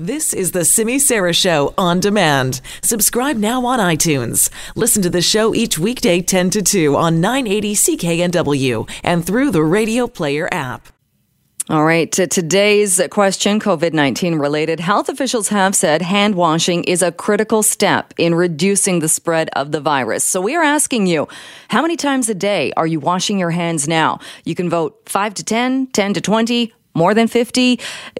This is the Simi Sara Show on demand. Subscribe now on iTunes. Listen to the show each weekday 10 to 2 on 980 CKNW and through the Radio Player app. All right. To today's question, COVID 19 related, health officials have said hand washing is a critical step in reducing the spread of the virus. So we are asking you, how many times a day are you washing your hands now? You can vote 5 to 10, 10 to 20, more than 50?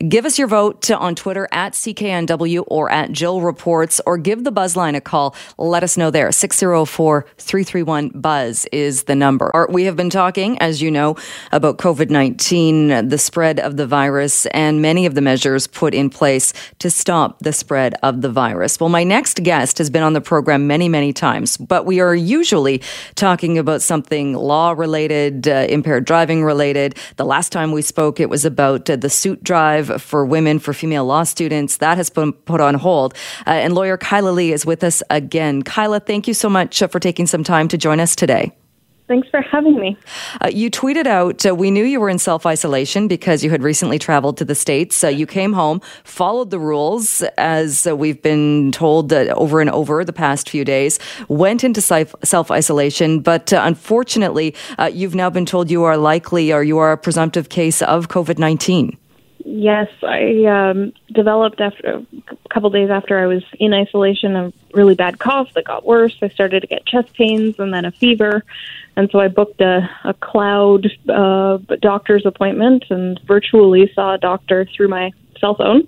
Give us your vote on Twitter at CKNW or at Jill Reports or give the Buzzline a call. Let us know there. 604 331 Buzz is the number. We have been talking, as you know, about COVID 19, the spread of the virus, and many of the measures put in place to stop the spread of the virus. Well, my next guest has been on the program many, many times, but we are usually talking about something law related, uh, impaired driving related. The last time we spoke, it was about about uh, the suit drive for women, for female law students. That has been put on hold. Uh, and lawyer Kyla Lee is with us again. Kyla, thank you so much uh, for taking some time to join us today. Thanks for having me. Uh, you tweeted out, uh, we knew you were in self isolation because you had recently traveled to the States. Uh, you came home, followed the rules, as uh, we've been told uh, over and over the past few days, went into self isolation. But uh, unfortunately, you've now been told you are likely or you are a presumptive case of COVID 19. Yes, I um, developed after a couple days after I was in isolation a really bad cough that got worse. I started to get chest pains and then a fever, and so I booked a, a cloud uh, doctor's appointment and virtually saw a doctor through my cell phone.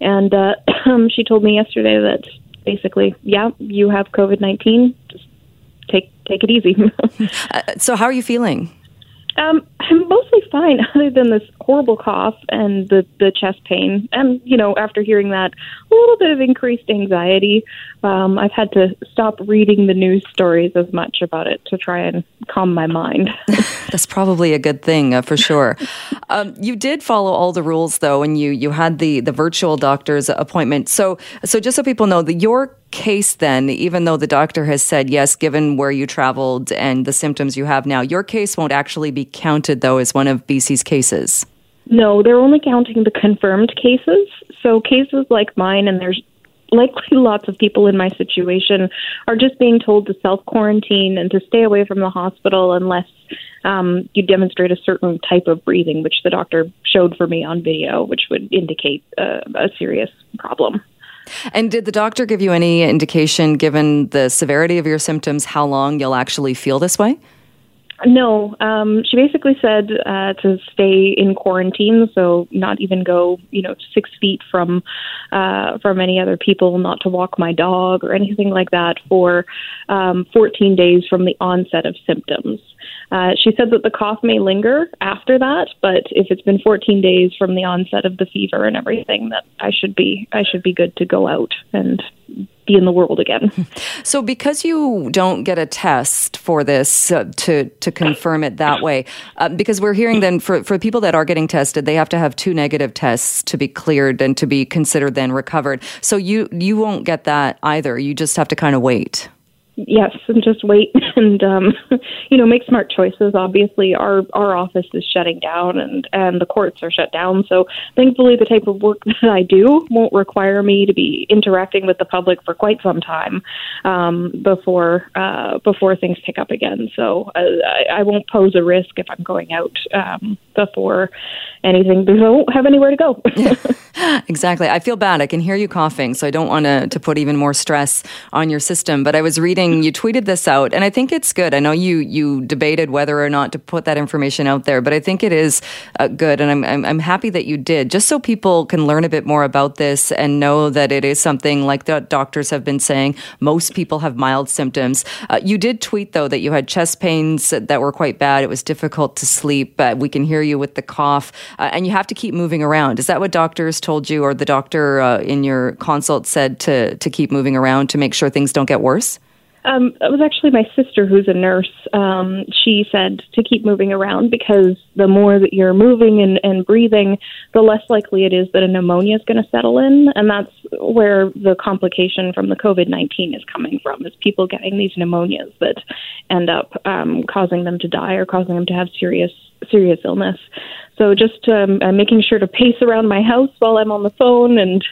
And uh, she told me yesterday that basically, yeah, you have COVID nineteen. Just take take it easy. uh, so, how are you feeling? Um, I'm mostly fine, other than this horrible cough and the the chest pain. And you know, after hearing that, a little bit of increased anxiety. Um, I've had to stop reading the news stories as much about it to try and calm my mind. That's probably a good thing uh, for sure. um, you did follow all the rules though, and you you had the the virtual doctor's appointment. So so just so people know that your case then, even though the doctor has said yes, given where you traveled and the symptoms you have now, your case won't actually be counted though as one of BC's cases. No, they're only counting the confirmed cases. So cases like mine, and there's likely lots of people in my situation, are just being told to self quarantine and to stay away from the hospital unless um, you demonstrate a certain type of breathing, which the doctor showed for me on video, which would indicate uh, a serious problem. And did the doctor give you any indication, given the severity of your symptoms, how long you'll actually feel this way? No, um, she basically said uh, to stay in quarantine, so not even go, you know, six feet from uh, from any other people, not to walk my dog or anything like that for um, 14 days from the onset of symptoms. Uh, she said that the cough may linger after that, but if it's been 14 days from the onset of the fever and everything, that I should be I should be good to go out and be in the world again. So, because you don't get a test for this uh, to to confirm it that way, uh, because we're hearing then for for people that are getting tested, they have to have two negative tests to be cleared and to be considered then recovered. So you you won't get that either. You just have to kind of wait yes, and just wait and um, you know make smart choices. Obviously, our our office is shutting down, and and the courts are shut down. So thankfully, the type of work that I do won't require me to be interacting with the public for quite some time um, before uh, before things pick up again. So uh, I, I won't pose a risk if I'm going out um, before anything because I won't have anywhere to go. exactly. I feel bad. I can hear you coughing, so I don't want to to put even more stress on your system. But I was reading you tweeted this out, and I think it's good. I know you you debated whether or not to put that information out there, but I think it is uh, good, and I'm, I'm, I'm happy that you did, just so people can learn a bit more about this and know that it is something like the doctors have been saying. Most people have mild symptoms. Uh, you did tweet though that you had chest pains that were quite bad. It was difficult to sleep. But we can hear you with the cough, uh, and you have to keep moving around. Is that what doctors told you, or the doctor uh, in your consult said to to keep moving around to make sure things don't get worse? Um, it was actually my sister who's a nurse. Um, she said to keep moving around because the more that you're moving and, and breathing, the less likely it is that a pneumonia is going to settle in. And that's where the complication from the COVID 19 is coming from, is people getting these pneumonias that end up um, causing them to die or causing them to have serious serious illness. So just um, I'm making sure to pace around my house while I'm on the phone, and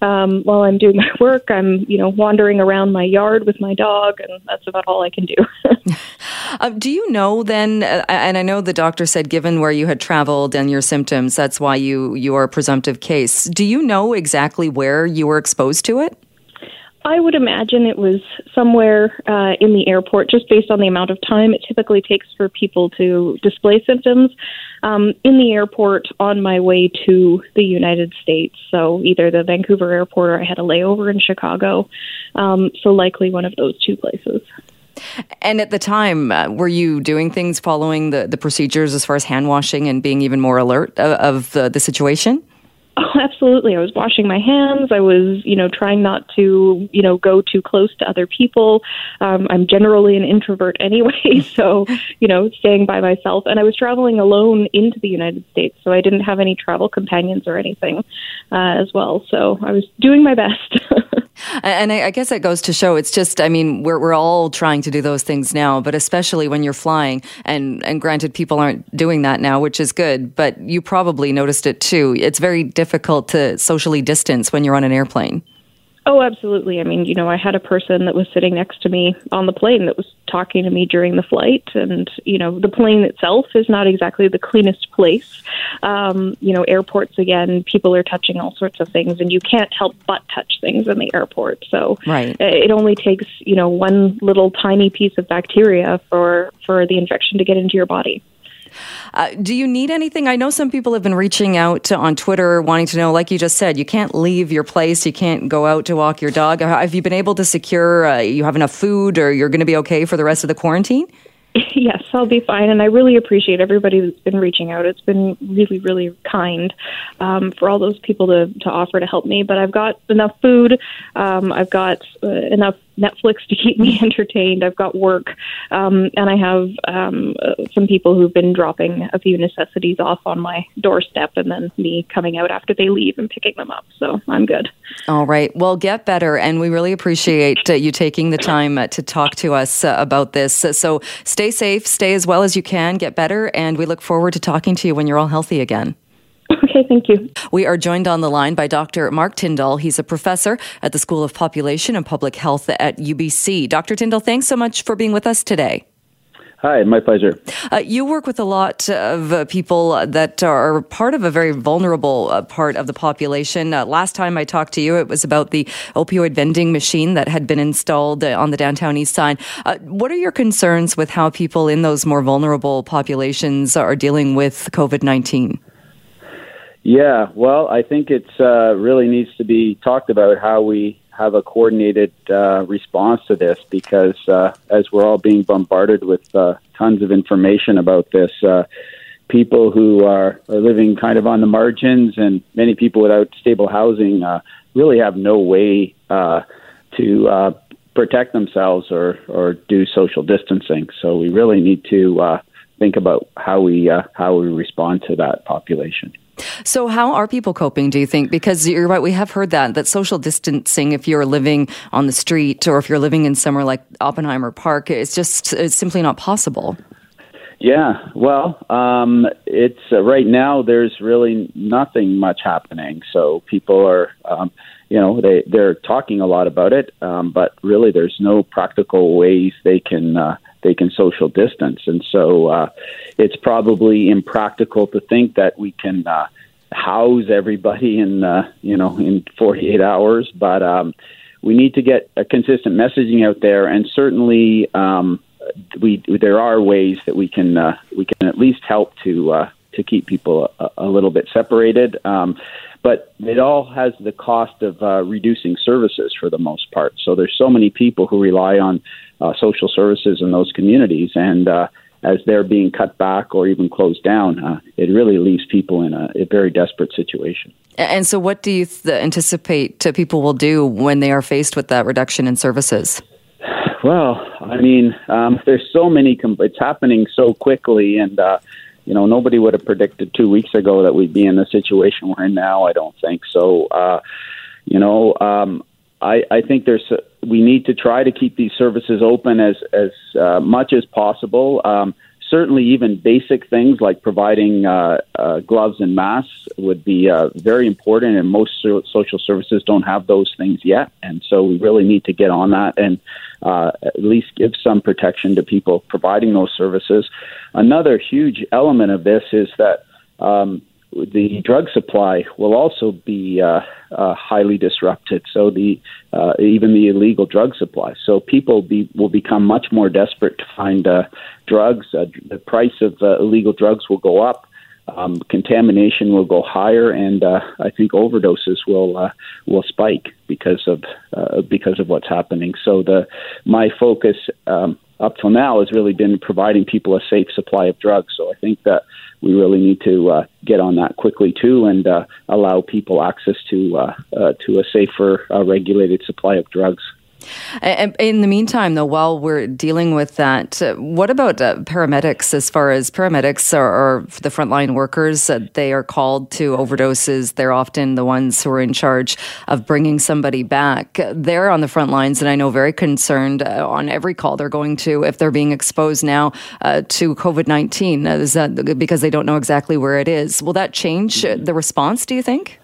um, while I'm doing my work, I'm you know wandering around my yard with my dog, and that's about all I can do. uh, do you know then? Uh, and I know the doctor said, given where you had traveled and your symptoms, that's why you you are a presumptive case. Do you know exactly where you were exposed to it? I would imagine it was somewhere uh, in the airport, just based on the amount of time it typically takes for people to display symptoms. Um, in the airport on my way to the United States, so either the Vancouver airport or I had a layover in Chicago. Um, so likely one of those two places. And at the time, uh, were you doing things following the, the procedures as far as hand washing and being even more alert of, of the, the situation? Oh, absolutely. I was washing my hands. I was, you know, trying not to, you know, go too close to other people. Um, I'm generally an introvert anyway, so, you know, staying by myself. And I was traveling alone into the United States, so I didn't have any travel companions or anything uh, as well. So I was doing my best. And I, guess that goes to show it's just, I mean, we're, we're all trying to do those things now, but especially when you're flying. And, and granted, people aren't doing that now, which is good, but you probably noticed it too. It's very difficult to socially distance when you're on an airplane. Oh, absolutely. I mean, you know, I had a person that was sitting next to me on the plane that was talking to me during the flight, and you know, the plane itself is not exactly the cleanest place. Um, you know, airports again, people are touching all sorts of things, and you can't help but touch things in the airport. So, right. it only takes you know one little tiny piece of bacteria for for the infection to get into your body. Uh, do you need anything? I know some people have been reaching out to, on Twitter wanting to know, like you just said, you can't leave your place, you can't go out to walk your dog. Have you been able to secure uh, you have enough food or you're going to be okay for the rest of the quarantine? Yes, I'll be fine, and I really appreciate everybody that's been reaching out. It's been really, really kind um, for all those people to to offer to help me. But I've got enough food. Um, I've got uh, enough Netflix to keep me entertained. I've got work, um, and I have um, some people who've been dropping a few necessities off on my doorstep, and then me coming out after they leave and picking them up. So I'm good. All right. Well, get better, and we really appreciate uh, you taking the time uh, to talk to us uh, about this. So stay safe, stay as well as you can, get better, and we look forward to talking to you when you're all healthy again. Okay, thank you. We are joined on the line by Dr. Mark Tyndall. He's a professor at the School of Population and Public Health at UBC. Dr. Tyndall, thanks so much for being with us today. Hi, my pleasure. Uh, you work with a lot of uh, people that are part of a very vulnerable uh, part of the population. Uh, last time I talked to you, it was about the opioid vending machine that had been installed uh, on the downtown east side. Uh, what are your concerns with how people in those more vulnerable populations are dealing with COVID 19? Yeah, well, I think it's uh, really needs to be talked about how we have a coordinated uh, response to this because uh, as we're all being bombarded with uh, tons of information about this, uh, people who are, are living kind of on the margins and many people without stable housing uh, really have no way to protect themselves or, or do social distancing. So we really need to think about how we how we respond to that population. So, how are people coping, do you think? Because you're right, we have heard that, that social distancing, if you're living on the street or if you're living in somewhere like Oppenheimer Park, it's just it's simply not possible. Yeah, well, um, it's uh, right now. There's really nothing much happening, so people are, um, you know, they they're talking a lot about it, um, but really, there's no practical ways they can uh, they can social distance. And so uh, it's probably impractical to think that we can uh, house everybody in, uh, you know, in 48 hours. But um, we need to get a consistent messaging out there. And certainly um, we, there are ways that we can, uh, we can at least help to, uh, to keep people a, a little bit separated. Um, but it all has the cost of uh, reducing services for the most part. So there's so many people who rely on uh, social services in those communities, and uh, as they're being cut back or even closed down, uh, it really leaves people in a, a, very desperate situation. And so, what do you th- anticipate people will do when they are faced with that reduction in services? Well, I mean, um, there's so many. Com- it's happening so quickly, and uh, you know, nobody would have predicted two weeks ago that we'd be in the situation we're in now. I don't think so. Uh, you know, um, I, I think there's we need to try to keep these services open as as uh, much as possible. Um, certainly, even basic things like providing uh, uh, gloves and masks would be uh, very important, and most so- social services don't have those things yet. And so we really need to get on that and uh, at least give some protection to people providing those services. Another huge element of this is that um, the drug supply will also be uh, uh, highly disrupted. So the uh, even the illegal drug supply. So people be, will become much more desperate to find uh, drugs. Uh, the price of uh, illegal drugs will go up. Um, contamination will go higher, and I think overdoses will will spike because of because of what's happening. So the my focus um, up till now has really been providing people a safe supply of drugs. So I think that we really need to uh, get on that quickly too, and uh, allow people access to uh, uh to a safer, uh, regulated supply of drugs. In the meantime, though, while we're dealing with that, uh, what about uh, paramedics? As far as paramedics are, are the frontline workers, uh, they are called to overdoses. They're often the ones who are in charge of bringing somebody back. They're on the front lines, and I know very concerned uh, on every call they're going to if they're being exposed now uh, to COVID nineteen, because they don't know exactly where it is. Will that change the response? Do you think?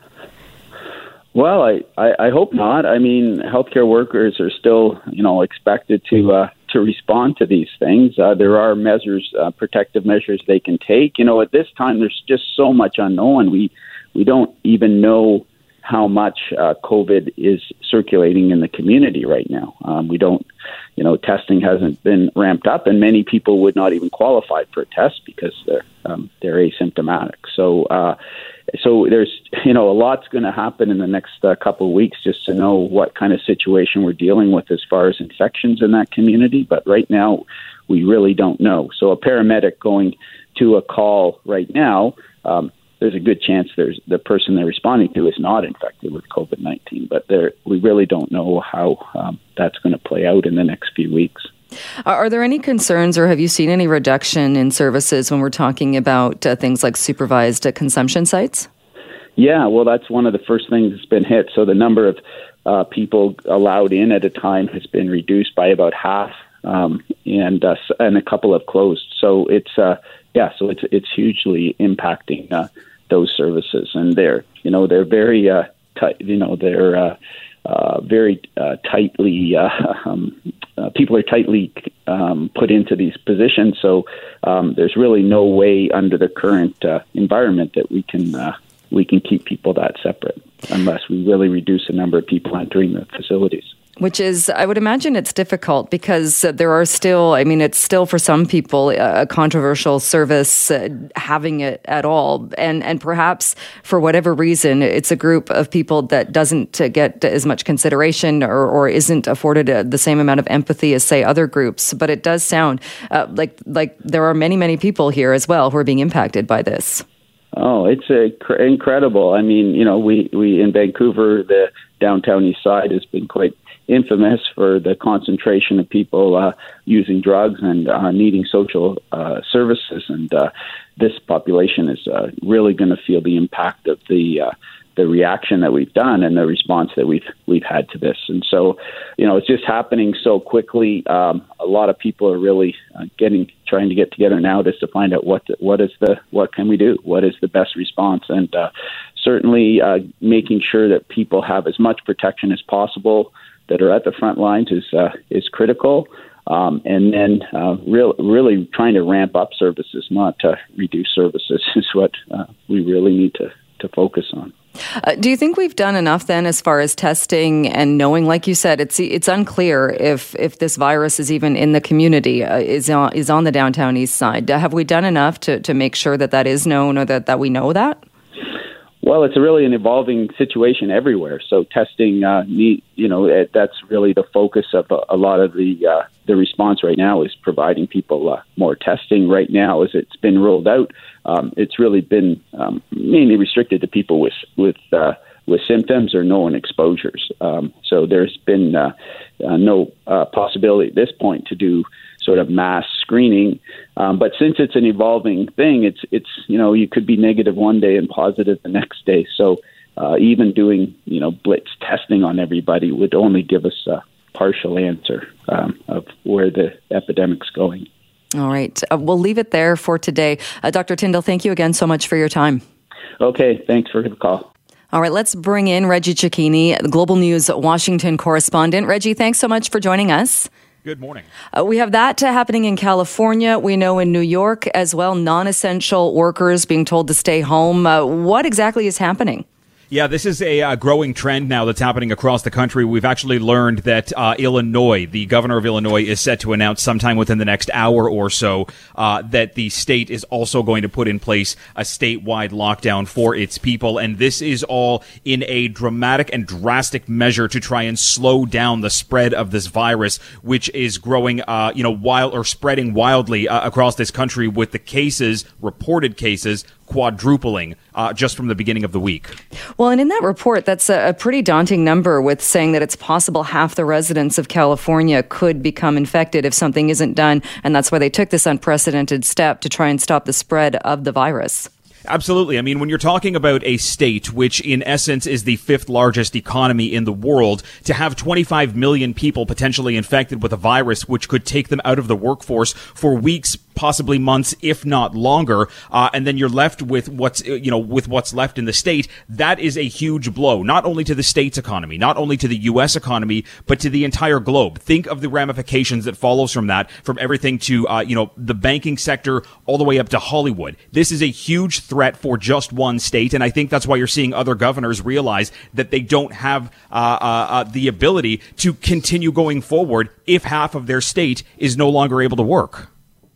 Well, I, I, I hope not. I mean, healthcare workers are still, you know, expected to uh, to respond to these things. Uh, there are measures, uh, protective measures they can take. You know, at this time, there's just so much unknown. We we don't even know how much uh, COVID is circulating in the community right now. Um, we don't, you know, testing hasn't been ramped up, and many people would not even qualify for a test because they're um, they're asymptomatic. So. Uh, so there's you know a lot's going to happen in the next uh, couple of weeks just to know what kind of situation we're dealing with as far as infections in that community. But right now, we really don't know. So a paramedic going to a call right now. Um, there's a good chance there's the person they're responding to is not infected with COVID 19, but we really don't know how um, that's going to play out in the next few weeks. Are there any concerns, or have you seen any reduction in services when we're talking about uh, things like supervised uh, consumption sites? Yeah, well, that's one of the first things that's been hit. So the number of uh, people allowed in at a time has been reduced by about half, um, and uh, and a couple have closed. So it's uh, yeah, so it's it's hugely impacting uh, those services, and they're you know they're very tight. You know they're uh, very uh, tightly uh, um, uh, people are tightly um, put into these positions. So um, there's really no way under the current uh, environment that we can uh, we can keep people that separate unless we really reduce the number of people entering the facilities which is, I would imagine it's difficult because there are still, I mean, it's still for some people a controversial service uh, having it at all. And, and perhaps for whatever reason, it's a group of people that doesn't uh, get as much consideration or, or isn't afforded uh, the same amount of empathy as, say, other groups. But it does sound uh, like, like there are many, many people here as well who are being impacted by this. Oh, it's a cr- incredible. I mean, you know, we, we in Vancouver, the downtown east side has been quite infamous for the concentration of people uh, using drugs and uh, needing social uh, services. And uh, this population is uh, really going to feel the impact of the uh, the reaction that we've done and the response that we've we've had to this. And so, you know, it's just happening so quickly. Um, a lot of people are really getting trying to get together now just to find out what the, what is the what can we do? What is the best response? And certainly making sure that people have as much protection as possible that are at the front lines is uh, is critical. Um, and then uh, real, really trying to ramp up services, not to reduce services, is what uh, we really need to, to focus on. Uh, do you think we've done enough then, as far as testing and knowing? Like you said, it's it's unclear if if this virus is even in the community, uh, is on, is on the downtown east side. Have we done enough to, to make sure that that is known or that, that we know that? Well, it's really an evolving situation everywhere. So testing, uh, need, you know, it, that's really the focus of a, a lot of the uh, the response right now is providing people uh, more testing. Right now, as it's been rolled out, um, it's really been um, mainly restricted to people with with uh, with symptoms or known exposures. Um, so there's been uh, uh, no uh, possibility at this point to do sort of mass screening. Um, but since it's an evolving thing, it's it's you know you could be negative one day and positive the next day. So uh, even doing you know blitz testing on everybody would only give us a partial answer um, of where the epidemic's going. All right. Uh, we'll leave it there for today. Uh, Dr. Tyndall, thank you again so much for your time. Okay. Thanks for the call. All right, let's bring in Reggie Cecchini, Global News Washington correspondent. Reggie, thanks so much for joining us. Good morning. Uh, we have that uh, happening in California. We know in New York as well, non essential workers being told to stay home. Uh, what exactly is happening? Yeah, this is a uh, growing trend now that's happening across the country. We've actually learned that uh, Illinois, the governor of Illinois, is set to announce sometime within the next hour or so uh, that the state is also going to put in place a statewide lockdown for its people. And this is all in a dramatic and drastic measure to try and slow down the spread of this virus, which is growing, uh, you know, wild or spreading wildly uh, across this country with the cases, reported cases, quadrupling uh, just from the beginning of the week. Well, and in that report, that's a, a, pretty daunting number with saying that it's possible half the residents of California could become infected if something isn't done. And that's why they took this unprecedented step to try and stop the spread of the virus. Absolutely. I mean, when you're talking about a state, which in essence is the fifth largest economy in the world, to have 25 million people potentially infected with a virus, which could take them out of the workforce for weeks, possibly months, if not longer, uh, and then you're left with what's uh, you know with what's left in the state. That is a huge blow, not only to the state's economy, not only to the U.S. economy, but to the entire globe. Think of the ramifications that follows from that, from everything to uh, you know the banking sector all the way up to Hollywood. This is a huge threat for just one state, and I think that's why you're seeing other governors realize that they don't have uh, uh, uh the ability to continue going forward if half of their state is no longer able to work.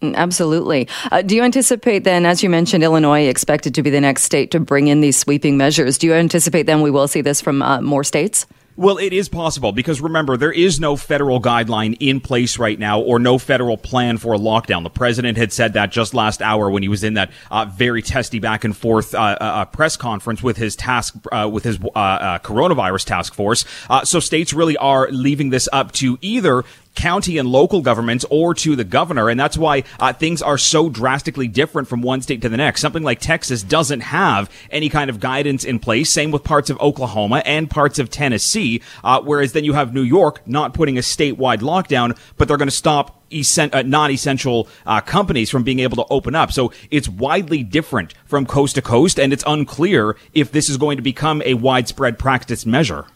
Mm, absolutely. Uh, do you anticipate then, as you mentioned, Illinois expected to be the next state to bring in these sweeping measures? Do you anticipate then we will see this from uh, more states? Well, it is possible because remember, there is no federal guideline in place right now or no federal plan for a lockdown. The president had said that just last hour when he was in that uh, very testy back and forth uh, uh, uh press conference with his task, uh, with his uh, coronavirus task force. so states really are leaving this up to either county and local governments or to the governor. And that's why uh, things are so drastically different from one state to the next. Something like Texas doesn't have any kind of guidance in place. Same with parts of Oklahoma and parts of Tennessee. Uh, whereas then you have New York not putting a statewide lockdown, but they're going to stop uh, non-essential uh, companies from being able to open up. So it's widely different from coast to coast, and it's unclear if this is going to become a widespread practice measure.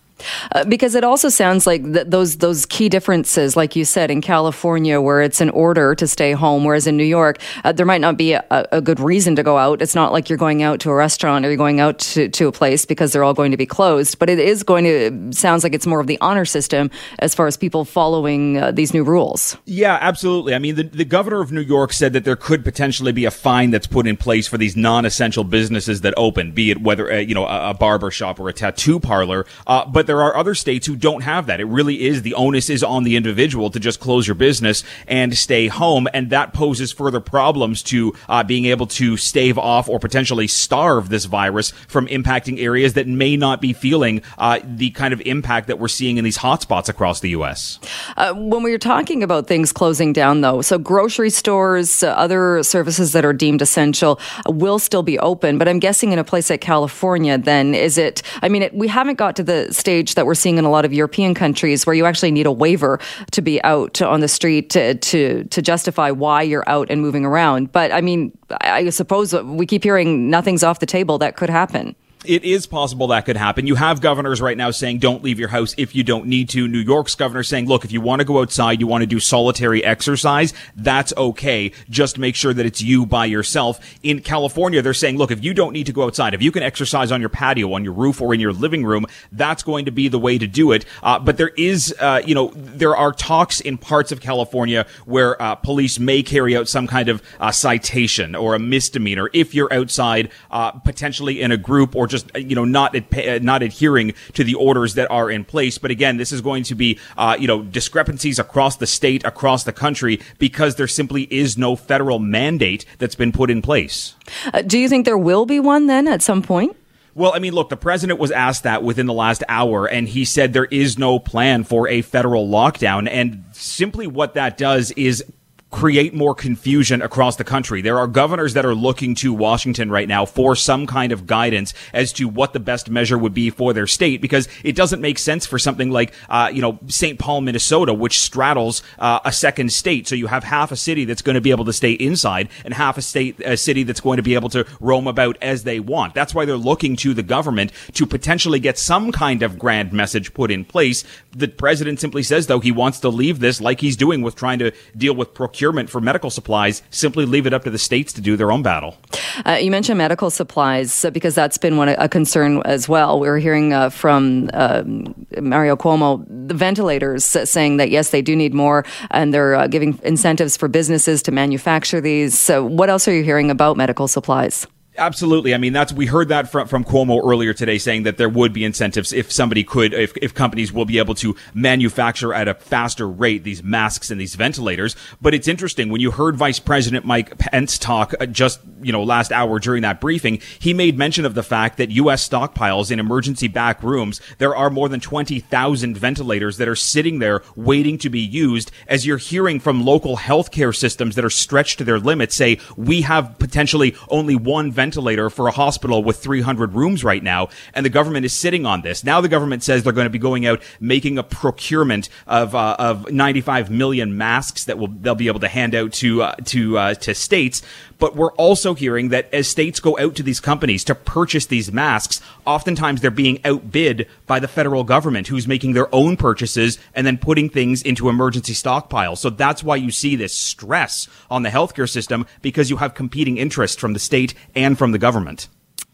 Uh, because it also sounds like th- those those key differences, like you said, in California, where it's an order to stay home, whereas in New York, uh, there might not be a, a, good reason to go out. It's not like you're going out to a restaurant or you're going out to, to a place because they're all going to be closed. But it is going to sounds like it's more of the honor system as far as people following uh, these new rules. Yeah, absolutely. I mean, the, the governor of New York said that there could potentially be a fine that's put in place for these non-essential businesses that open, be it whether uh, you know a, a barber shop or a tattoo parlor, uh, but there are other states who don't have that. It really is the onus is on the individual to just close your business and stay home. And that poses further problems to uh, being able to stave off or potentially starve this virus from impacting areas that may not be feeling uh, the kind of impact that we're seeing in these hotspots across the U.S. Uh, when we were talking about things closing down, though, so grocery stores, uh, other services that are deemed essential uh, will still be open. But I'm guessing in a place like California, then is it? I mean, it, we haven't got to the stage that we're seeing in a lot of European countries where you actually need a waiver to be out on the street to, to, to justify why you're out and moving around. But I mean, I suppose we keep hearing nothing's off the table that could happen it is possible that could happen. You have governors right now saying don't leave your house if you don't need to. New York's governor saying, look, if you want to go outside, you want to do solitary exercise, that's okay. Just make sure that it's you by yourself. In California, they're saying, look, if you don't need to go outside, if you can exercise on your patio, on your roof, or in your living room, that's going to be the way to do it. Uh, but there is, uh, you know, there are talks in parts of California where uh, police may carry out some kind of uh, citation or a misdemeanor if you're outside, uh, potentially in a group or just just you know not ad- not adhering to the orders that are in place. But again, this is going to be uh, you know discrepancies across the state, across the country, because there simply is no federal mandate that's been put in place. Uh, do you think there will be one then at some point? Well, I mean, look, the president was asked that within the last hour, and he said there is no plan for a federal lockdown. And simply what that does is create more confusion across the country. There are governors that are looking to Washington right now for some kind of guidance as to what the best measure would be for their state because it doesn't make sense for something like, uh, you know, St. Paul, Minnesota, which straddles uh, a second state. So you have half a city that's going to be able to stay inside and half a state, a city that's going to be able to roam about as they want. That's why they're looking to the government to potentially get some kind of grand message put in place. The president simply says, though, he wants to leave this like he's doing with trying to deal with procurement for medical supplies, simply leave it up to the states to do their own battle. Uh, you mentioned medical supplies uh, because that's been one a concern as well. We were hearing uh, from um, Mario Cuomo the ventilators saying that yes, they do need more, and they're uh, giving incentives for businesses to manufacture these. So, what else are you hearing about medical supplies? Absolutely. I mean, that's we heard that from from Cuomo earlier today, saying that there would be incentives if somebody could, if, if companies will be able to manufacture at a faster rate these masks and these ventilators. But it's interesting when you heard Vice President Mike Pence talk uh, just you know last hour during that briefing, he made mention of the fact that U.S. stockpiles in emergency back rooms there are more than twenty thousand ventilators that are sitting there waiting to be used. As you're hearing from local healthcare systems that are stretched to their limits, say we have potentially only one ventilator ventilator for a hospital with 300 rooms right now, and the government is sitting on this. Now the government says they're going to be going out making a procurement of uh, of 95 million masks that will they'll be able to hand out to uh, to uh, to states. But we're also hearing that as states go out to these companies to purchase these masks, oftentimes they're being outbid by the federal government who's making their own purchases and then putting things into emergency stockpiles. So that's why you see this stress on the healthcare system because you have competing interests from the state and from the government.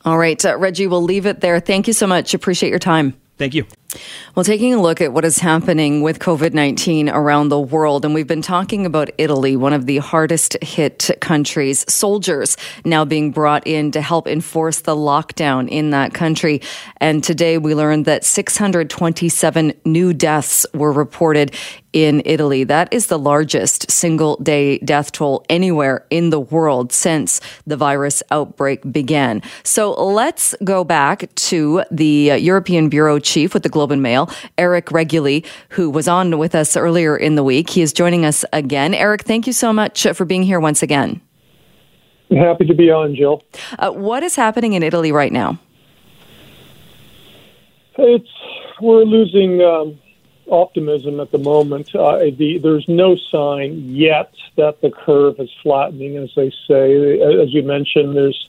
All right, uh, Reggie, we'll leave it there. Thank you so much. Appreciate your time. Thank you. Well, taking a look at what is happening with COVID 19 around the world, and we've been talking about Italy, one of the hardest hit countries, soldiers now being brought in to help enforce the lockdown in that country. And today we learned that 627 new deaths were reported in Italy. That is the largest single day death toll anywhere in the world since the virus outbreak began. So let's go back to the European Bureau Chief with the Globe and Mail, Eric Reguly, who was on with us earlier in the week. He is joining us again. Eric, thank you so much for being here once again. I'm happy to be on, Jill. Uh, what is happening in Italy right now? It's we're losing um, optimism at the moment. Uh, the, there's no sign yet that the curve is flattening, as they say. As you mentioned, there's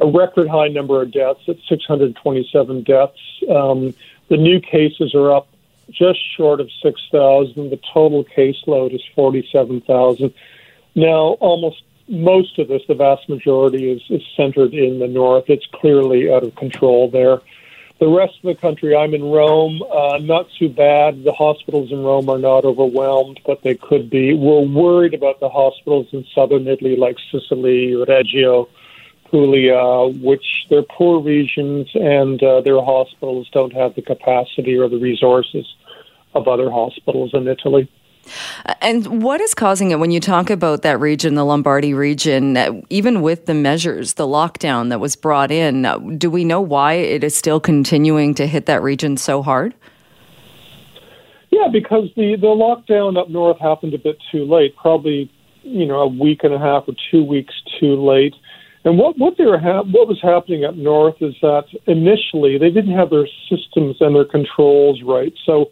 a record high number of deaths at 627 deaths. Um, the new cases are up just short of 6,000. The total caseload is 47,000. Now, almost most of this, the vast majority, is, is centered in the north. It's clearly out of control there. The rest of the country, I'm in Rome, uh, not too bad. The hospitals in Rome are not overwhelmed, but they could be. We're worried about the hospitals in southern Italy, like Sicily, Reggio, Puglia, which they're poor regions and uh, their hospitals don't have the capacity or the resources of other hospitals in Italy. And what is causing it when you talk about that region, the Lombardy region, uh, even with the measures, the lockdown that was brought in, uh, do we know why it is still continuing to hit that region so hard? Yeah, because the, the lockdown up north happened a bit too late, probably, you know, a week and a half or two weeks too late. And what what they were ha- what was happening up north is that initially they didn't have their systems and their controls right. So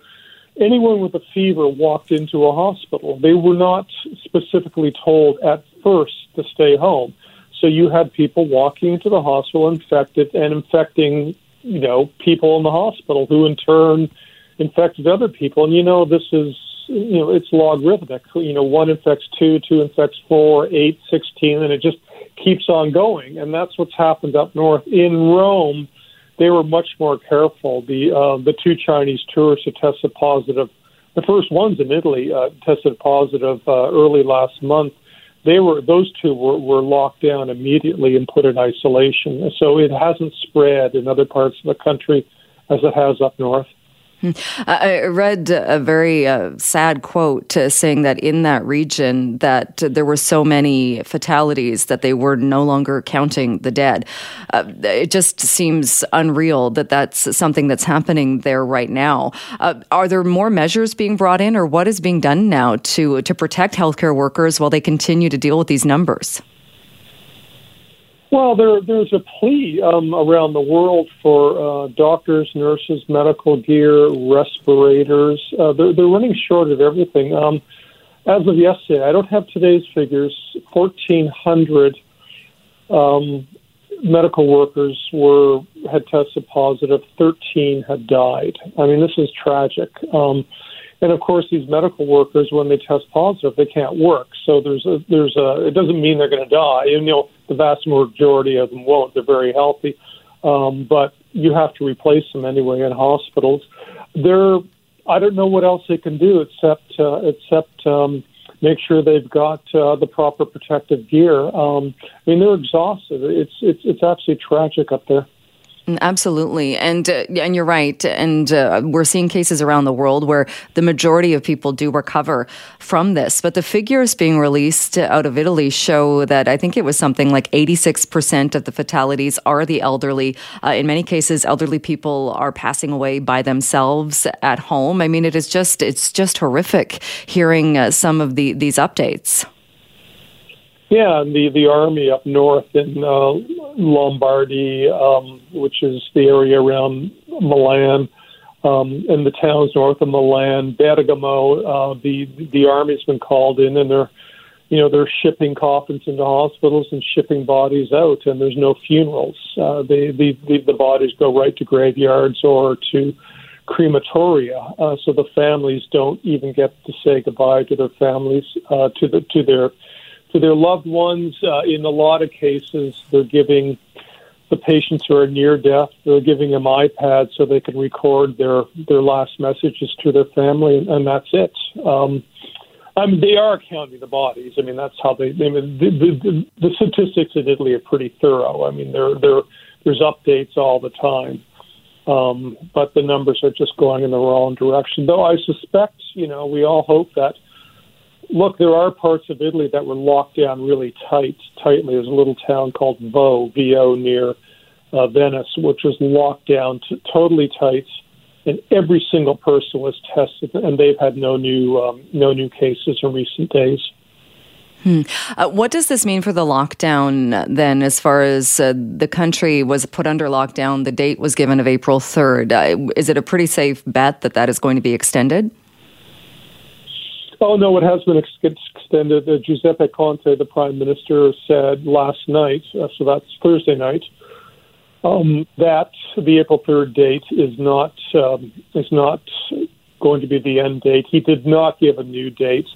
anyone with a fever walked into a hospital. They were not specifically told at first to stay home. So you had people walking into the hospital infected and infecting, you know, people in the hospital who in turn infected other people. And you know, this is you know, it's logarithmic. You know, one infects two, two infects four, eight, sixteen, and it just keeps on going. And that's what's happened up north. In Rome, they were much more careful. The uh, the two Chinese tourists who tested positive, the first ones in Italy uh, tested positive uh, early last month. They were those two were, were locked down immediately and put in isolation. So it hasn't spread in other parts of the country as it has up north. I read a very uh, sad quote uh, saying that in that region that there were so many fatalities that they were no longer counting the dead. Uh, it just seems unreal that that's something that's happening there right now. Uh, are there more measures being brought in, or what is being done now to to protect healthcare workers while they continue to deal with these numbers? Well, there, there's a plea um, around the world for uh, doctors, nurses, medical gear, respirators. Uh, they're, they're running short of everything. Um, as of yesterday, I don't have today's figures. 1,400 um, medical workers were had tested positive. 13 had died. I mean, this is tragic. Um, and of course, these medical workers, when they test positive, they can't work. So there's a, there's a, it doesn't mean they're going to die. And, you know, the vast majority of them won't. They're very healthy. Um, but you have to replace them anyway in hospitals. They're, I don't know what else they can do except, uh, except, um, make sure they've got uh, the proper protective gear. Um, I mean, they're exhausted. It's, it's, it's absolutely tragic up there. Absolutely, and uh, and you're right. And uh, we're seeing cases around the world where the majority of people do recover from this. But the figures being released out of Italy show that I think it was something like 86% of the fatalities are the elderly. Uh, in many cases, elderly people are passing away by themselves at home. I mean, it is just it's just horrific hearing uh, some of the these updates. Yeah, and the the army up north in uh, Lombardy, um, which is the area around Milan, um, and the towns north of Milan, Bergamo. Uh, the the army's been called in, and they're you know they're shipping coffins into hospitals and shipping bodies out, and there's no funerals. Uh, they, the, the the bodies go right to graveyards or to crematoria, uh, so the families don't even get to say goodbye to their families, uh, to the to their to their loved ones. Uh, in a lot of cases, they're giving the patients who are near death, they're giving them iPads so they can record their their last messages to their family, and, and that's it. Um, I mean, they are counting the bodies. I mean, that's how they. I mean, the, the, the statistics in Italy are pretty thorough. I mean, there there there's updates all the time, um, but the numbers are just going in the wrong direction. Though I suspect, you know, we all hope that Look, there are parts of Italy that were locked down really tight, tightly. There's a little town called Vo, V-O, near uh, Venice, which was locked down to, totally tight, and every single person was tested, and they've had no new um, no new cases in recent days. Hmm. Uh, what does this mean for the lockdown then, as far as uh, the country was put under lockdown? The date was given of April 3rd. Uh, is it a pretty safe bet that that is going to be extended? Oh no, it has been ex- extended. Uh, Giuseppe Conte, the prime minister, said last night, uh, so that's Thursday night, um, that the April third date is not um, is not going to be the end date. He did not give a new date.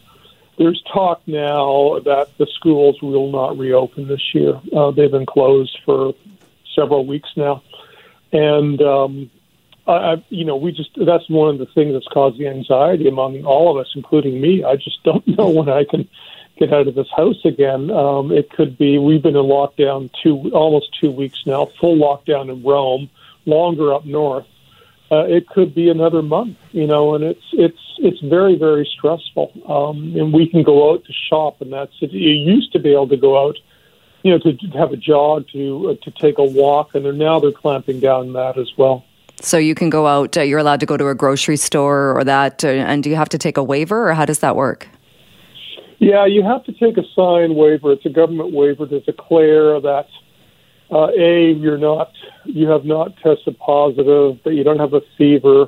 There's talk now that the schools will not reopen this year. Uh, they've been closed for several weeks now, and um, I, you know, we just that's one of the things that's causing anxiety among all of us, including me. I just don't know when I can get out of this house again. Um, it could be we've been in lockdown two almost two weeks now, full lockdown in Rome, longer up north. Uh, it could be another month, you know, and it's it's it's very very stressful. Um, and we can go out to shop, and that's it. You used to be able to go out, you know, to, to have a jog, to uh, to take a walk, and they're, now they're clamping down that as well. So you can go out, uh, you're allowed to go to a grocery store or that, uh, and do you have to take a waiver or how does that work? Yeah, you have to take a sign waiver. It's a government waiver to declare that uh, a you're not you have not tested positive, that you don't have a fever,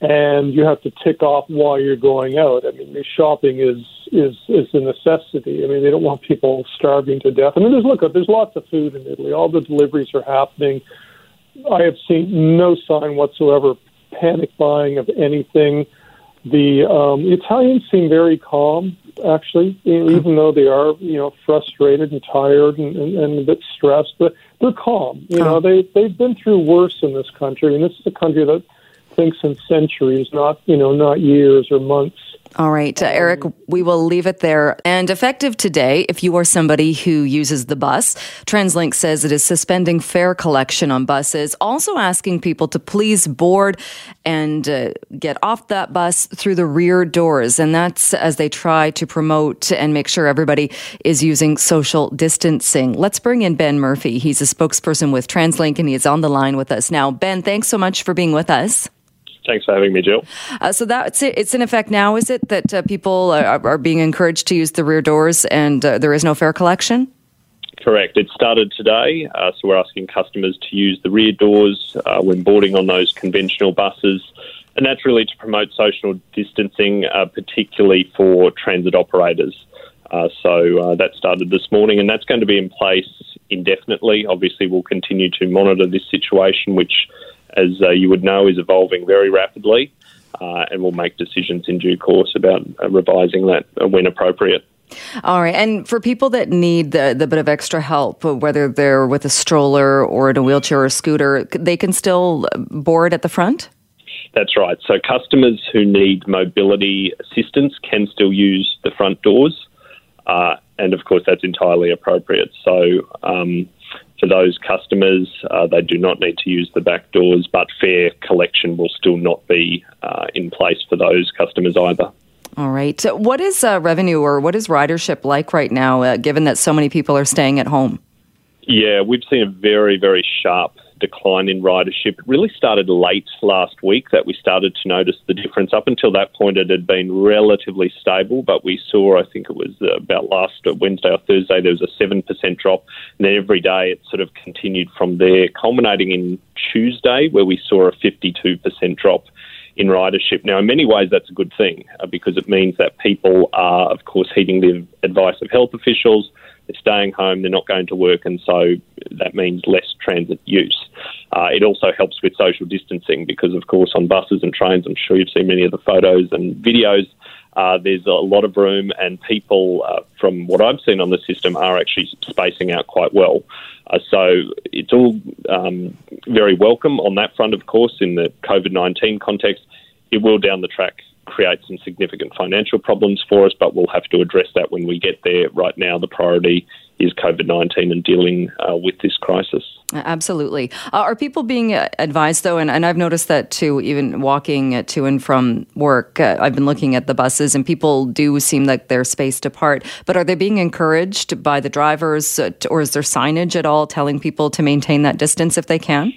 and you have to tick off while you're going out. I mean, shopping is is is a necessity. I mean, they don't want people starving to death. I mean, there's look, there's lots of food in Italy. All the deliveries are happening. I have seen no sign whatsoever panic buying of anything. The um, Italians seem very calm, actually, even though they are, you know, frustrated and tired and, and, and a bit stressed. But they're calm. You know, they they've been through worse in this country, and this is a country that thinks in centuries, not you know, not years or months. All right, uh, Eric, we will leave it there. And effective today, if you are somebody who uses the bus, TransLink says it is suspending fare collection on buses, also asking people to please board and uh, get off that bus through the rear doors. And that's as they try to promote and make sure everybody is using social distancing. Let's bring in Ben Murphy. He's a spokesperson with TransLink and he is on the line with us now. Ben, thanks so much for being with us. Thanks for having me, Jill. Uh, so that's it. It's in effect now, is it, that uh, people are, are, being encouraged to use the rear doors and uh, there is no fare collection? Correct. It started today, uh, so we're asking customers to use the rear doors uh, when boarding on those conventional buses. And that's really to promote social distancing, uh, particularly for transit operators. so that started this morning, and that's going to be in place indefinitely. Obviously, we'll continue to monitor this situation, which as uh, you would know, is evolving very rapidly, uh, and we'll make decisions in due course about uh, revising that when appropriate. All right. And for people that need the, the bit of extra help, whether they're with a stroller or in a wheelchair or a scooter, they can still board at the front? That's right. So customers who need mobility assistance can still use the front doors. Uh, and of course, that's entirely appropriate. So um, for those customers, uh, they do not need to use the back doors, but fare collection will still not be uh, in place for those customers either. All right. So what is uh, revenue or what is ridership like right now, uh, given that so many people are staying at home? Yeah, we've seen a very, very sharp decline in ridership. It really started late last week that we started to notice the difference. Up until that point, it had been relatively stable, but we saw, I think it was uh, about last Wednesday or Thursday, there was a 7% drop. And then every day it sort of continued from there, culminating in Tuesday, where we saw a 52% drop in ridership. Now, in many ways, that's a good thing uh, because it means that people are, of course, heeding the advice of health officials they're staying home, they're not going to work, and so that means less transit use. Uh, it also helps with social distancing because, of course, on buses and trains, I'm sure you've seen many of the photos and videos. Uh, there's a lot of room, and people, uh, from what I've seen on the system, are actually spacing out quite well. Uh, so it's all um, very welcome on that front, of course, in the COVID 19 context. It will down the track create some significant financial problems for us, but we'll have to address that when we get there. Right now, the priority is COVID 19 and dealing uh, with this crisis. Absolutely. Uh, are people being uh, advised, though? And, and, I've noticed that too, even walking to and from work. Uh, I've been looking at the buses, and people do seem like they're spaced apart. But are they being encouraged by the drivers, uh, or is there signage at all telling people to maintain that distance if they can?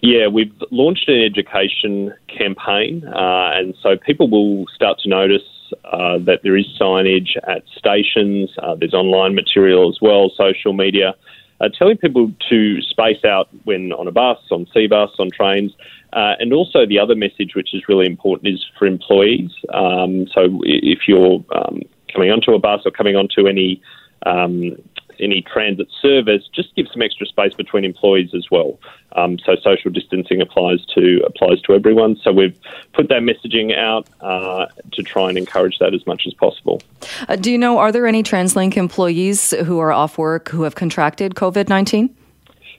Yeah, we've launched an education campaign, uh, and so people will start to notice uh, that there is signage at stations. Uh, there's online material as well, social media, uh, telling people to space out when on a bus, on SeaBus, on trains. Uh, and also the other message, which is really important, is for employees. Um, so if you're um, coming onto a bus or coming onto any um, any transit service, just give some extra space between employees as well. Um, so social distancing applies to applies to everyone. So we've put that messaging out uh, to try and encourage that as much as possible. Uh, do you know are there any TransLink employees who are off work who have contracted COVID nineteen?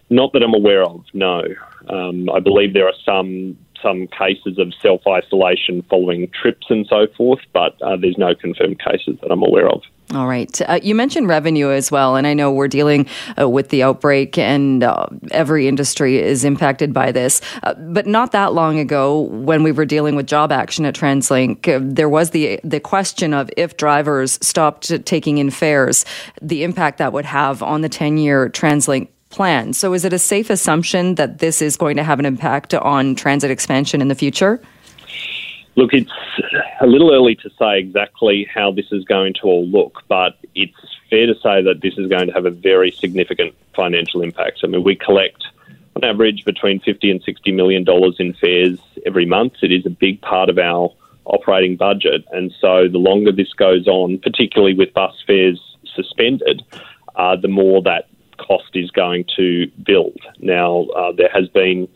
Not that I'm aware of. No, um, I believe there are some some cases of self isolation following trips and so forth, but uh, there's no confirmed cases that I'm aware of. All right. Uh, you mentioned revenue as well, and I know we're dealing uh, with the outbreak, and uh, every industry is impacted by this. Uh, but not that long ago, when we were dealing with job action at TransLink, uh, there was the the question of if drivers stopped taking in fares, the impact that would have on the ten year TransLink plan. So, is it a safe assumption that this is going to have an impact on transit expansion in the future? Look, it's a little early to say exactly how this is going to all look, but it's fair to say that this is going to have a very significant financial impact. I mean, we collect on average between 50 and 60 million dollars in fares every month. It is a big part of our operating budget, and so the longer this goes on, particularly with bus fares suspended, uh, the more that cost is going to build. Now, uh, there has been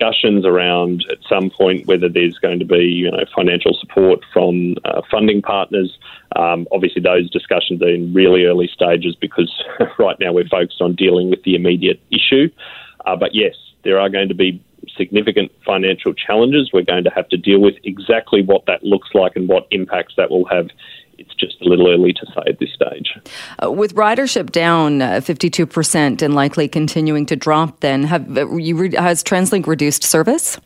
discussions around at some point whether there's going to be you know financial support from uh, funding partners. Um, obviously, those discussions are in really early stages because right now we're focused on dealing with the immediate issue. Uh, but yes, there are going to be significant financial challenges we're going to have to deal with. Exactly what that looks like and what impacts that will have it's just a little early to say at this stage. Uh, with ridership down uh, 52% and likely continuing to drop, then have uh, you re- has TransLink reduced service?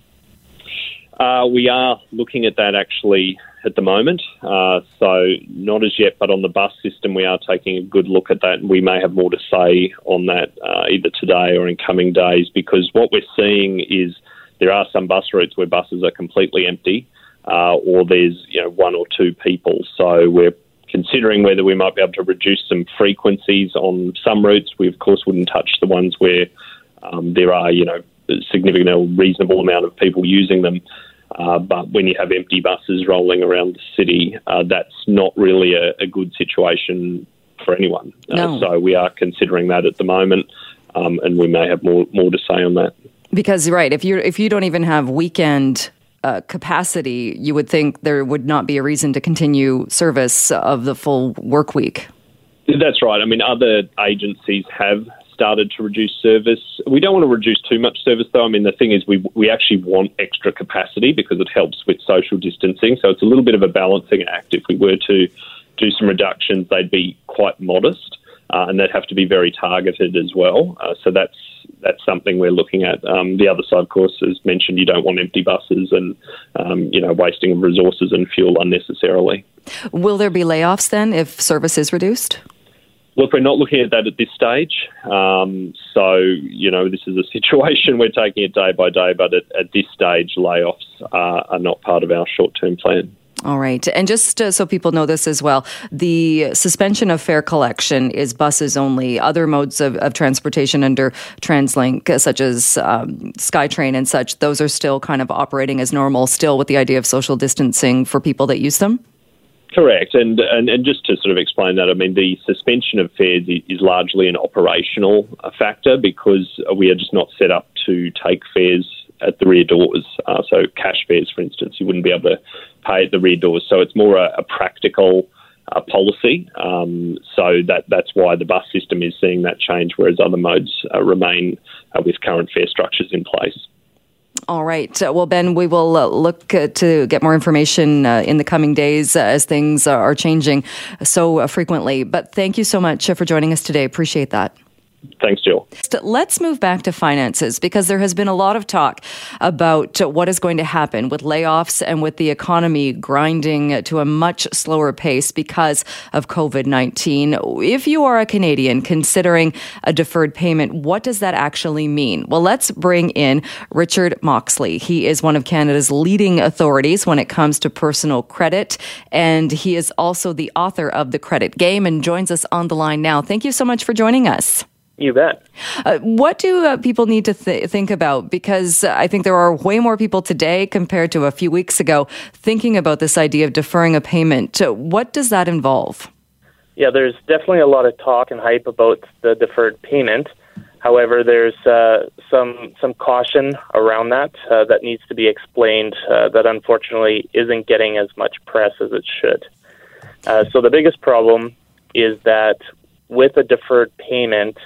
Uh, we are looking at that actually at the moment. Uh, so not as yet, but on the bus system, we are taking a good look at that, and we may have more to say on that uh, either today or in coming days. Because what we're seeing is there are some bus routes where buses are completely empty, uh, or there's you know one or two people. So we're considering whether we might be able to reduce some frequencies on some routes. We of course wouldn't touch the ones where um, there are you know significant or reasonable amount of people using them. Uh, but when you have empty buses rolling around the city, uh, that's not really a, a, good situation for anyone. Uh, no. so we are considering that at the moment, um, and we may have more more to say on that. Because right, if you if you don't even have weekend uh, capacity, you would think there would not be a reason to continue service of the full work week. That's right. I mean, other agencies have started to reduce service. We don't want to reduce too much service, though. I mean, the thing is, we we actually want extra capacity because it helps with social distancing. So it's a little bit of a balancing act. If we were to do some reductions, they'd be quite modest, uh, and they'd have to be very targeted as well. Uh, so that's that's something we're looking at. Um, the other side, of course, as mentioned, you don't want empty buses and um, you know wasting of resources and fuel unnecessarily. Will there be layoffs then if service is reduced? Look, we're not looking at that at this stage. Um, so, you know, this is a situation we're taking it day by day, but at, at this stage, layoffs are, are not part of our short term plan. All right. And just uh, so people know this as well, the suspension of fare collection is buses only. Other modes of, of transportation under TransLink, uh, such as um, SkyTrain and such, those are still kind of operating as normal, still with the idea of social distancing for people that use them? Correct, and, and and just to sort of explain that, I mean the suspension of fares is largely an operational uh, factor because we are just not set up to take fares at the rear doors. Uh, so cash fares, for instance, you wouldn't be able to pay at the rear doors. So it's more a, a practical uh, policy. Um, so that that's why the bus system is seeing that change, whereas other modes uh, remain uh, with current fare structures in place. All right. Uh, well, Ben, we will uh, look to get more information in the coming days as things are changing so frequently. But thank you so much for joining us today. Appreciate that. Thanks, Jill. Let's move back to finances because there has been a lot of talk about what is going to happen with layoffs and with the economy grinding to a much slower pace because of COVID 19. If you are a Canadian considering a deferred payment, what does that actually mean? Well, let's bring in Richard Moxley. He is one of Canada's leading authorities when it comes to personal credit, and he is also the author of The Credit Game and joins us on the line now. Thank you so much for joining us. You bet. Uh, what do uh, people need to th- think about? Because I think there are way more people today compared to a few weeks ago thinking about this idea of deferring a payment. Uh, what does that involve? Yeah, there's definitely a lot of talk and hype about the deferred payment. However, there's uh, some some caution around that uh, that needs to be explained. Uh, that unfortunately isn't getting as much press as it should. so the biggest problem is that with a deferred payment,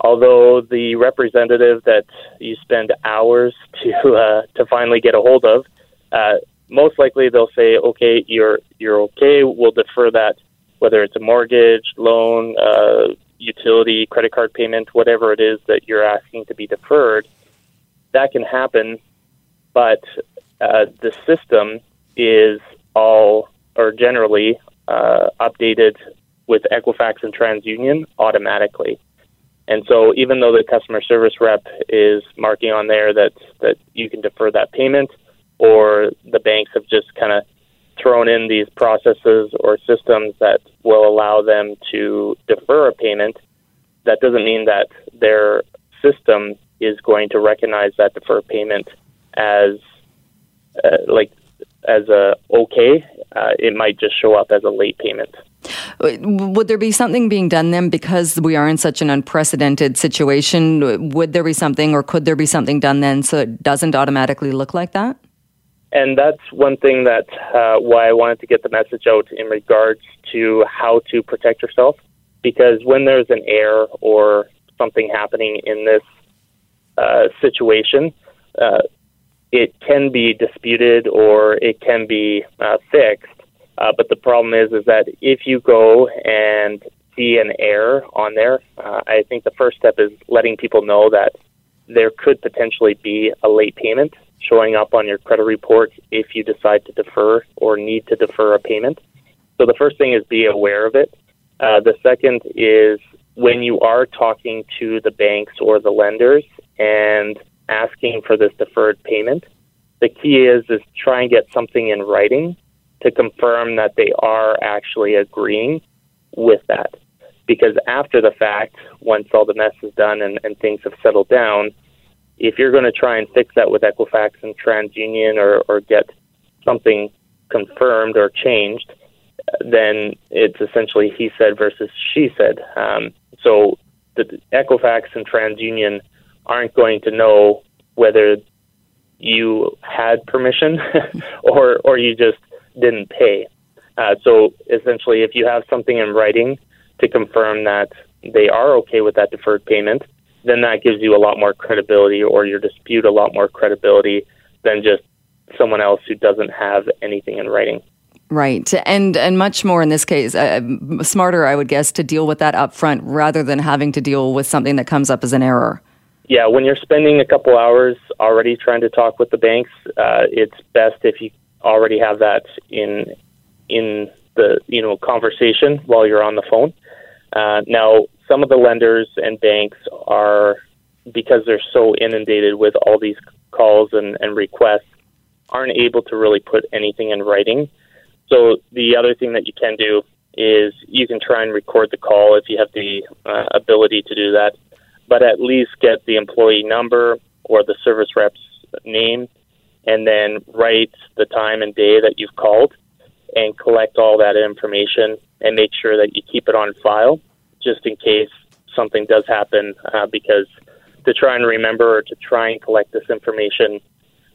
although the representative that you spend hours to uh, to finally get a hold of, uh, most likely they'll say, "Okay, you're you're okay. We'll defer that, whether it's a mortgage, loan, uh, utility, credit card payment, whatever it is that you're asking to be deferred." That can happen, but uh, the system is all or generally uh, updated with Equifax and TransUnion automatically. And so, even though the customer service rep is marking on there that that you can defer that payment, or the banks have just kind of thrown in these processes or systems that will allow them to defer a payment, that doesn't mean that their system is going to recognize that deferred payment as uh, like as a okay. Uh, it might just show up as a late payment. Would there be something being done then because we are in such an unprecedented situation? Would there be something or could there be something done then so it doesn't automatically look like that? And that's one thing that uh, why I wanted to get the message out in regards to how to protect yourself. Because when there's an error or something happening in this uh, situation, uh, it can be disputed or it can be uh, fixed. Uh, but the problem is, is that if you go and see an error on there, uh, I think the first step is letting people know that there could potentially be a late payment showing up on your credit report if you decide to defer or need to defer a payment. So the first thing is be aware of it. Uh, the second is when you are talking to the banks or the lenders and asking for this deferred payment, the key is is try and get something in writing to confirm that they are actually agreeing with that. Because after the fact, once all the mess is done and, and things have settled down, if you're going to try and fix that with Equifax and TransUnion or, or get something confirmed or changed, then it's essentially he said versus she said. Um, so the Equifax and TransUnion aren't going to know whether you had permission or or you just didn't pay. Uh, so essentially, if you have something in writing to confirm that they are okay with that deferred payment, then that gives you a lot more credibility or your dispute a lot more credibility than just someone else who doesn't have anything in writing. Right, and and much more in this case, uh, smarter, I would guess, to deal with that upfront rather than having to deal with something that comes up as an error. Yeah, when you're spending a couple hours already trying to talk with the banks, uh, it's best if you already have that in in the you know conversation while you're on the phone. Uh, now, some of the lenders and banks are because they're so inundated with all these calls and, and requests aren't able to really put anything in writing. So the other thing that you can do is you can try and record the call if you have the uh, ability to do that, but at least get the employee number or the service rep's name, and then write the time and day that you've called, and collect all that information and make sure that you keep it on file just in case something does happen. Uh, because to try and remember or to try and collect this information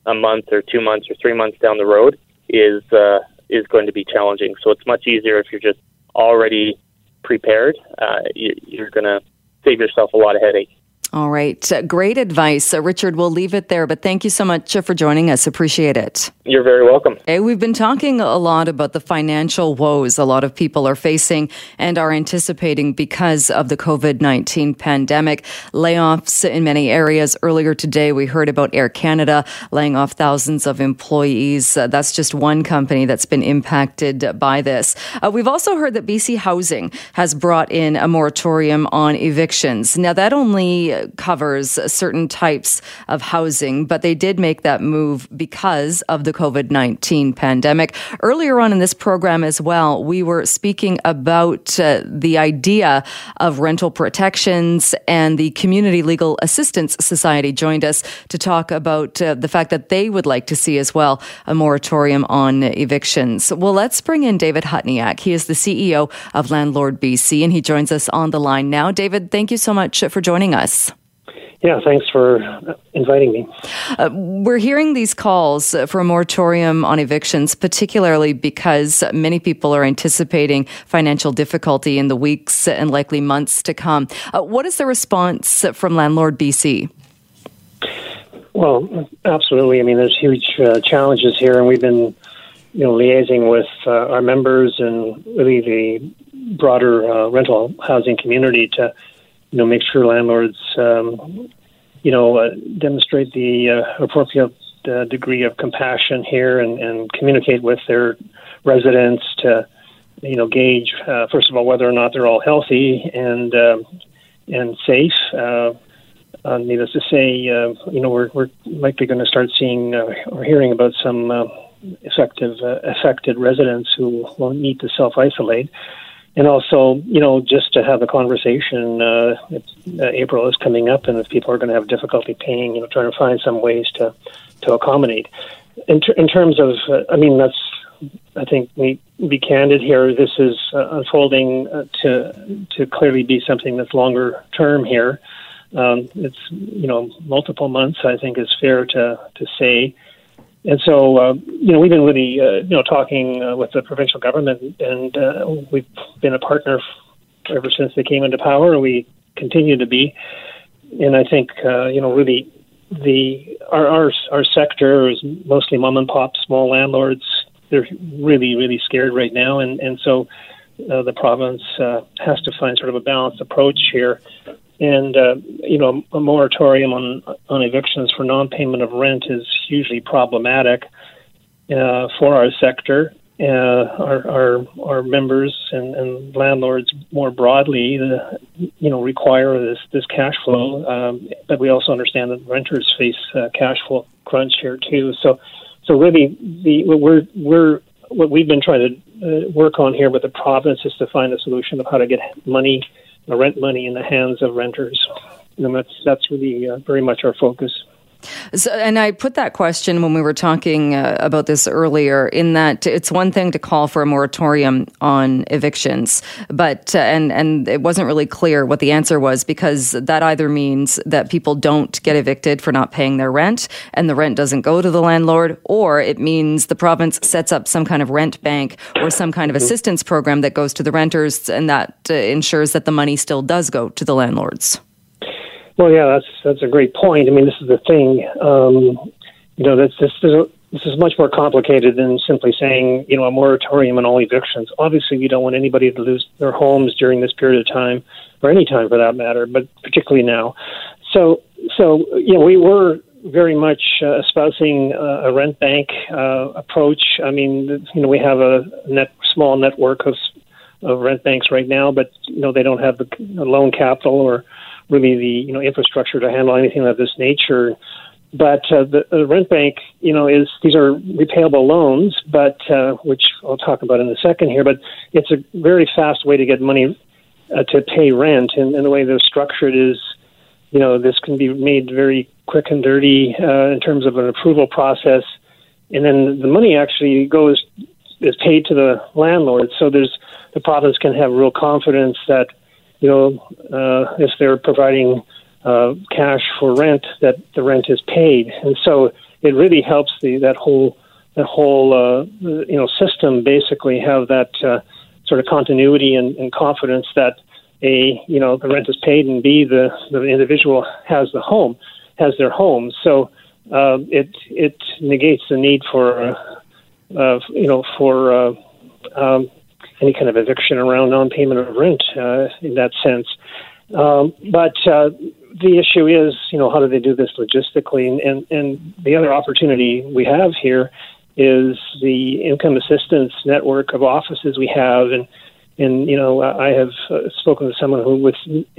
a month or two months or three months down the road is uh, is going to be challenging. So it's much easier if you're just already prepared. Uh, you, you're going to save yourself a lot of headache. All right. Uh, great advice. Uh, Richard, we'll leave it there, but thank you so much uh, for joining us. Appreciate it. You're very welcome. Hey, we've been talking a lot about the financial woes a lot of people are facing and are anticipating because of the COVID 19 pandemic. Layoffs in many areas. Earlier today, we heard about Air Canada laying off thousands of employees. Uh, that's just one company that's been impacted by this. Uh, we've also heard that BC Housing has brought in a moratorium on evictions. Now, that only covers certain types of housing, but they did make that move because of the COVID 19 pandemic. Earlier on in this program as well, we were speaking about uh, the idea of rental protections, and the Community Legal Assistance Society joined us to talk about uh, the fact that they would like to see as well a moratorium on evictions. Well, let's bring in David Hutniak. He is the CEO of Landlord BC, and he joins us on the line now. David, thank you so much for joining us. Yeah, thanks for inviting me. Uh, we're hearing these calls for a moratorium on evictions, particularly because many people are anticipating financial difficulty in the weeks and likely months to come. Uh, what is the response from Landlord BC? Well, absolutely. I mean, there's huge uh, challenges here, and we've been, you know, liaising with uh, our members and really the broader uh, rental housing community to you know, make sure landlords, um, you know, uh, demonstrate the uh, appropriate uh, degree of compassion here and, and communicate with their residents to, you know, gauge uh, first of all whether or not they're all healthy and um, and safe. Uh, uh, needless to say, uh, you know, we're we're likely going to start seeing uh, or hearing about some uh, effective uh, affected residents who will need to self isolate and also, you know, just to have a conversation. Uh, uh, April is coming up, and if people are going to have difficulty paying, you know, trying to find some ways to to accommodate. In, ter- in terms of, uh, I mean, that's. I think we be candid here. This is uh, unfolding uh, to to clearly be something that's longer term here. Um, it's you know multiple months. I think is fair to to say. And so, uh, you know, we've been really, uh, you know, talking uh, with the provincial government, and uh, we've been a partner ever since they came into power. We continue to be, and I think, uh, you know, really the our, our our sector is mostly mom and pop small landlords. They're really really scared right now, and and so uh, the province uh, has to find sort of a balanced approach here. And uh, you know, a moratorium on on evictions for non-payment of rent is hugely problematic uh, for our sector uh, our, our our members and, and landlords more broadly, uh, you know, require this this cash flow. Um, but we also understand that renters face uh, cash flow crunch here too. So, so really, the we're we're what we've been trying to uh, work on here with the province is to find a solution of how to get money, rent money, in the hands of renters, and that's that's really uh, very much our focus. So, and I put that question when we were talking uh, about this earlier. In that it's one thing to call for a moratorium on evictions, but uh, and and it wasn't really clear what the answer was because that either means that people don't get evicted for not paying their rent, and the rent doesn't go to the landlord, or it means the province sets up some kind of rent bank or some kind of assistance program that goes to the renters, and that uh, ensures that the money still does go to the landlords. Well, yeah, that's that's a great point. I mean, this is the thing. Um, you know, this this is this is much more complicated than simply saying you know a moratorium on all evictions. Obviously, we don't want anybody to lose their homes during this period of time, or any time for that matter, but particularly now. So, so you know, we were very much uh, espousing uh, a rent bank uh, approach. I mean, you know, we have a net small network of of rent banks right now, but you know they don't have the loan capital or really the you know infrastructure to handle anything of this nature. But uh, the, the rent bank, you know, is these are repayable loans, but uh, which I'll talk about in a second here. But it's a very fast way to get money uh, to pay rent, and, and the way they're structured is, you know, this can be made very quick and dirty uh, in terms of an approval process, and then the money actually goes is paid to the landlord. So there's the province can have real confidence that you know, uh, if they're providing uh, cash for rent, that the rent is paid, and so it really helps the that whole that whole uh, you know system basically have that uh, sort of continuity and, and confidence that a you know the rent is paid and b the the individual has the home has their home. So uh, it it negates the need for uh, uh, you know for uh, um, any kind of eviction around non-payment of rent uh, in that sense. Um, but uh, the issue is, you know, how do they do this logistically? And, and, and the other opportunity we have here is the income assistance network of offices we have. And, and you know, I have uh, spoken to someone who, with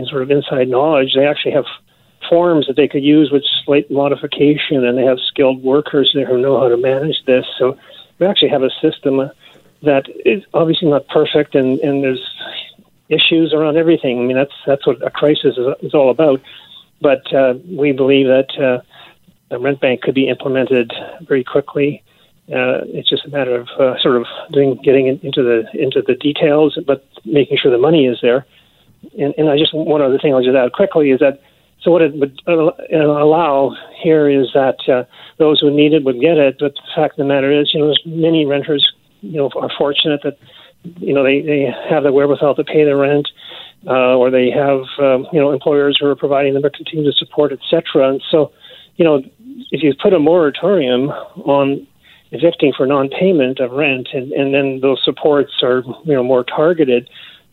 sort of inside knowledge, they actually have forms that they could use with slight modification, and they have skilled workers there who know how to manage this. So we actually have a system. That is obviously not perfect, and, and there's issues around everything. I mean, that's that's what a crisis is, is all about. But uh, we believe that uh, the rent bank could be implemented very quickly. Uh, it's just a matter of uh, sort of doing, getting into the into the details, but making sure the money is there. And, and I just one other thing I'll just add quickly is that so what it would uh, allow here is that uh, those who need it would get it. But the fact of the matter is, you know, there's many renters you know are fortunate that you know they they have the wherewithal to pay their rent, uh, or they have um, you know employers who are providing them a continued support, etc. And so, you know, if you put a moratorium on evicting for non-payment of rent, and, and then those supports are you know more targeted,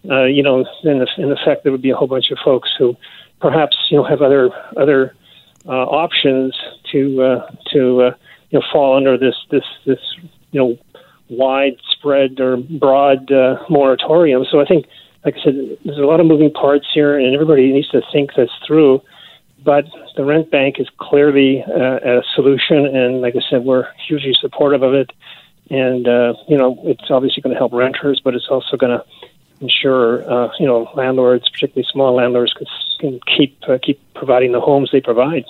uh, you know, then in effect there would be a whole bunch of folks who perhaps you know have other other uh, options to uh, to uh, you know fall under this this this you know widespread or broad uh, moratorium. So I think, like I said, there's a lot of moving parts here, and everybody needs to think this through. But the rent bank is clearly uh, a solution, and like I said, we're hugely supportive of it. And uh, you know, it's obviously going to help renters, but it's also going to ensure uh, you know landlords, particularly small landlords, can, keep uh, keep providing the homes they provide.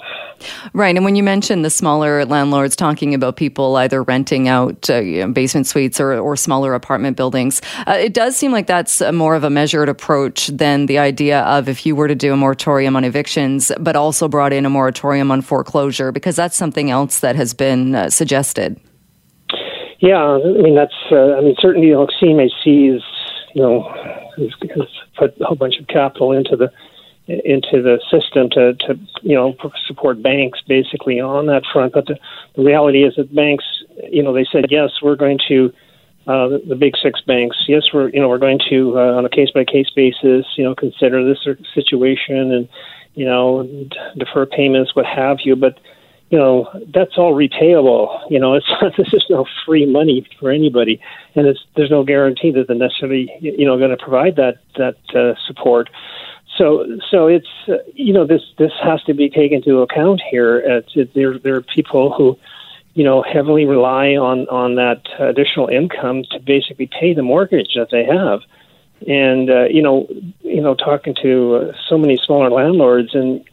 Right, and when you mention the smaller landlords, talking about people either renting out uh, you know, basement suites or, or smaller apartment buildings, uh, it does seem like that's more of a measured approach than the idea of if you were to do a moratorium on evictions, but also brought in a moratorium on foreclosure, because that's something else that has been uh, suggested. Yeah, I mean that's. Uh, I mean certainly, you know, CMHC is you know, has put a whole bunch of capital into the into the system to, to you know support banks basically on that front. But the, the reality is that banks, you know, they said yes, we're going to uh, the, the big six banks. Yes, we're you know we're going to uh, on a case by case basis, you know, consider this situation and you know defer payments, what have you. But you know that's all repayable. You know, it's this is no free money for anybody, and it's there's no guarantee that they're necessarily you know going to provide that that uh, support. So, so it's uh, you know this this has to be taken into account here. It's, it, there there are people who you know heavily rely on on that additional income to basically pay the mortgage that they have, and uh, you know you know talking to uh, so many smaller landlords and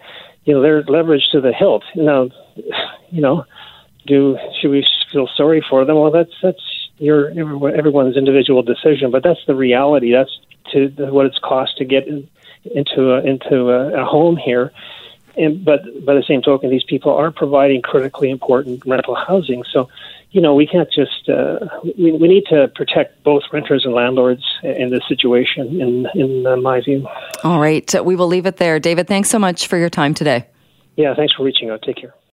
you know they're leveraged to the hilt. Now, you know, do should we feel sorry for them? Well, that's that's your everyone's individual decision, but that's the reality. That's to what it's cost to get. In, into a, into a, a home here. And, but by the same token, these people are providing critically important rental housing. So, you know, we can't just uh, we, we need to protect both renters and landlords in this situation. In in uh, my view. All right, we will leave it there. David, thanks so much for your time today. Yeah, thanks for reaching out. Take care.